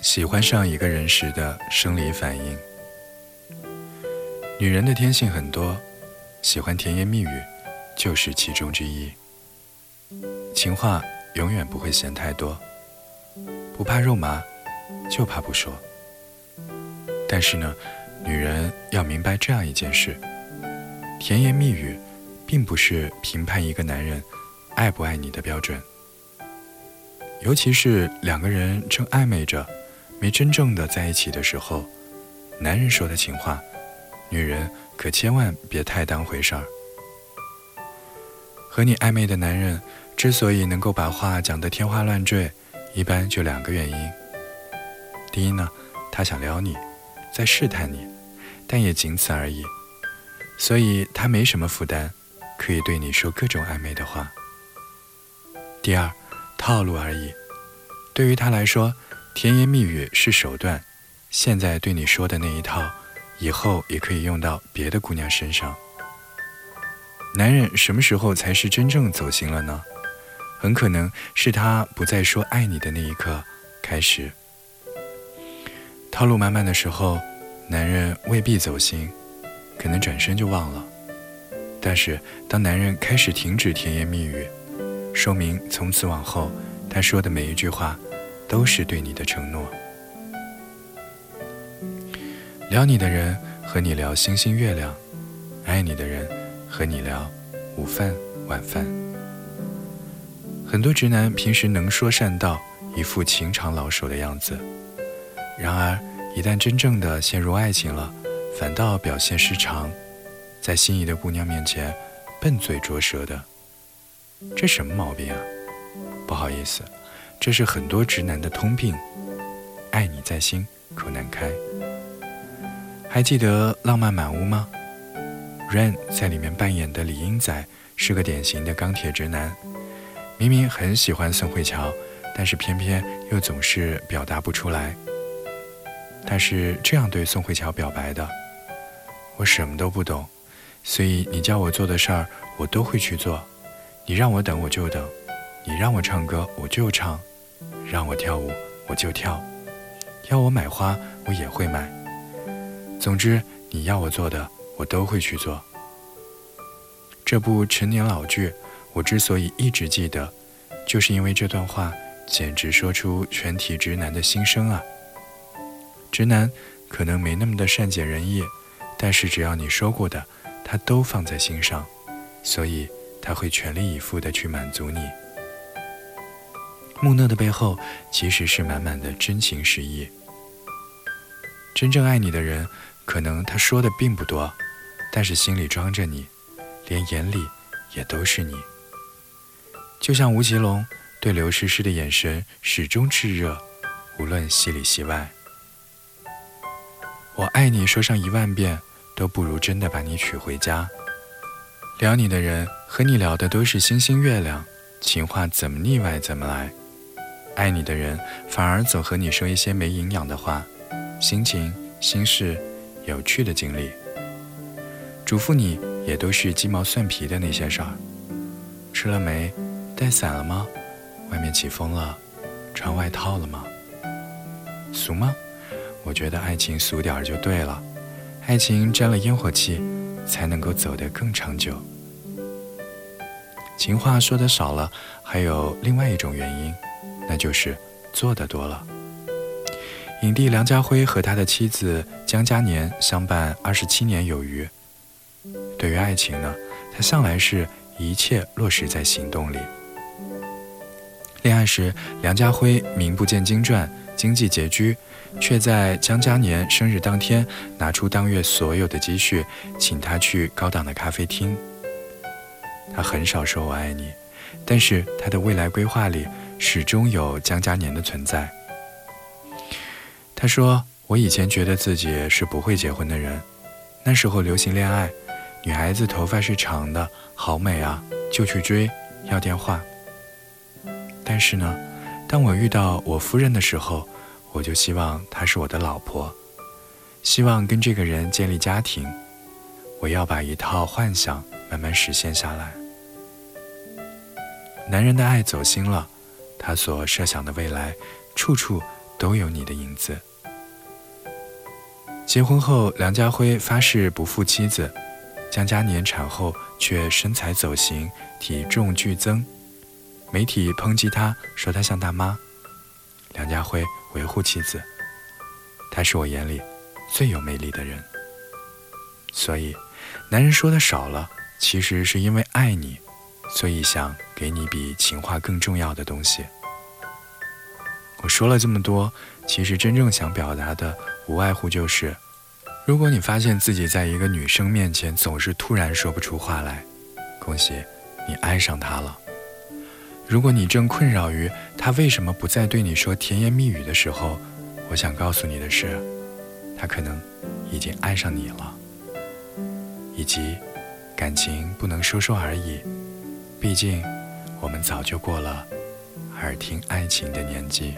喜欢上一个人时的生理反应。女人的天性很多，喜欢甜言蜜语就是其中之一。情话永远不会嫌太多，不怕肉麻，就怕不说。但是呢，女人要明白这样一件事：甜言蜜语，并不是评判一个男人爱不爱你的标准。尤其是两个人正暧昧着，没真正的在一起的时候，男人说的情话。女人可千万别太当回事儿。和你暧昧的男人之所以能够把话讲得天花乱坠，一般就两个原因。第一呢，他想撩你，在试探你，但也仅此而已。所以他没什么负担，可以对你说各种暧昧的话。第二，套路而已。对于他来说，甜言蜜语是手段，现在对你说的那一套。以后也可以用到别的姑娘身上。男人什么时候才是真正走心了呢？很可能是他不再说爱你的那一刻开始。套路满满的时候，男人未必走心，可能转身就忘了。但是当男人开始停止甜言蜜语，说明从此往后他说的每一句话都是对你的承诺。撩你的人和你聊星星月亮，爱你的人和你聊午饭晚饭。很多直男平时能说善道，一副情场老手的样子，然而一旦真正的陷入爱情了，反倒表现失常，在心仪的姑娘面前笨嘴拙舌的，这什么毛病啊？不好意思，这是很多直男的通病，爱你在心口难开。还记得《浪漫满屋》吗？Rain 在里面扮演的李英仔是个典型的钢铁直男，明明很喜欢宋慧乔，但是偏偏又总是表达不出来。他是这样对宋慧乔表白的：“我什么都不懂，所以你叫我做的事儿我都会去做。你让我等我就等，你让我唱歌我就唱，让我跳舞我就跳，要我买花我也会买。”总之，你要我做的，我都会去做。这部陈年老剧，我之所以一直记得，就是因为这段话简直说出全体直男的心声啊！直男可能没那么的善解人意，但是只要你说过的，他都放在心上，所以他会全力以赴的去满足你。木讷的背后，其实是满满的真情实意。真正爱你的人。可能他说的并不多，但是心里装着你，连眼里也都是你。就像吴奇隆对刘诗诗的眼神始终炽热，无论戏里戏外。我爱你说上一万遍，都不如真的把你娶回家。聊你的人和你聊的都是星星月亮，情话怎么腻歪怎么来。爱你的人反而总和你说一些没营养的话，心情心事。有趣的经历，嘱咐你也都是鸡毛蒜皮的那些事儿。吃了没？带伞了吗？外面起风了，穿外套了吗？俗吗？我觉得爱情俗点儿就对了，爱情沾了烟火气，才能够走得更长久。情话说的少了，还有另外一种原因，那就是做的多了。影帝梁家辉和他的妻子江嘉年相伴二十七年有余。对于爱情呢，他向来是一切落实在行动里。恋爱时，梁家辉名不见经传，经济拮据，却在江嘉年生日当天拿出当月所有的积蓄，请他去高档的咖啡厅。他很少说我爱你，但是他的未来规划里始终有江嘉年的存在。他说：“我以前觉得自己是不会结婚的人，那时候流行恋爱，女孩子头发是长的，好美啊，就去追，要电话。但是呢，当我遇到我夫人的时候，我就希望她是我的老婆，希望跟这个人建立家庭，我要把一套幻想慢慢实现下来。男人的爱走心了，他所设想的未来，处处都有你的影子。结婚后，梁家辉发誓不负妻子，江嘉年产后却身材走形，体重剧增，媒体抨击他说他像大妈。梁家辉维护妻子，他是我眼里最有魅力的人。所以，男人说的少了，其实是因为爱你，所以想给你比情话更重要的东西。我说了这么多，其实真正想表达的，无外乎就是：如果你发现自己在一个女生面前总是突然说不出话来，恭喜你爱上她了。如果你正困扰于他为什么不再对你说甜言蜜语的时候，我想告诉你的是，他可能已经爱上你了。以及，感情不能说说而已，毕竟我们早就过了耳听爱情的年纪。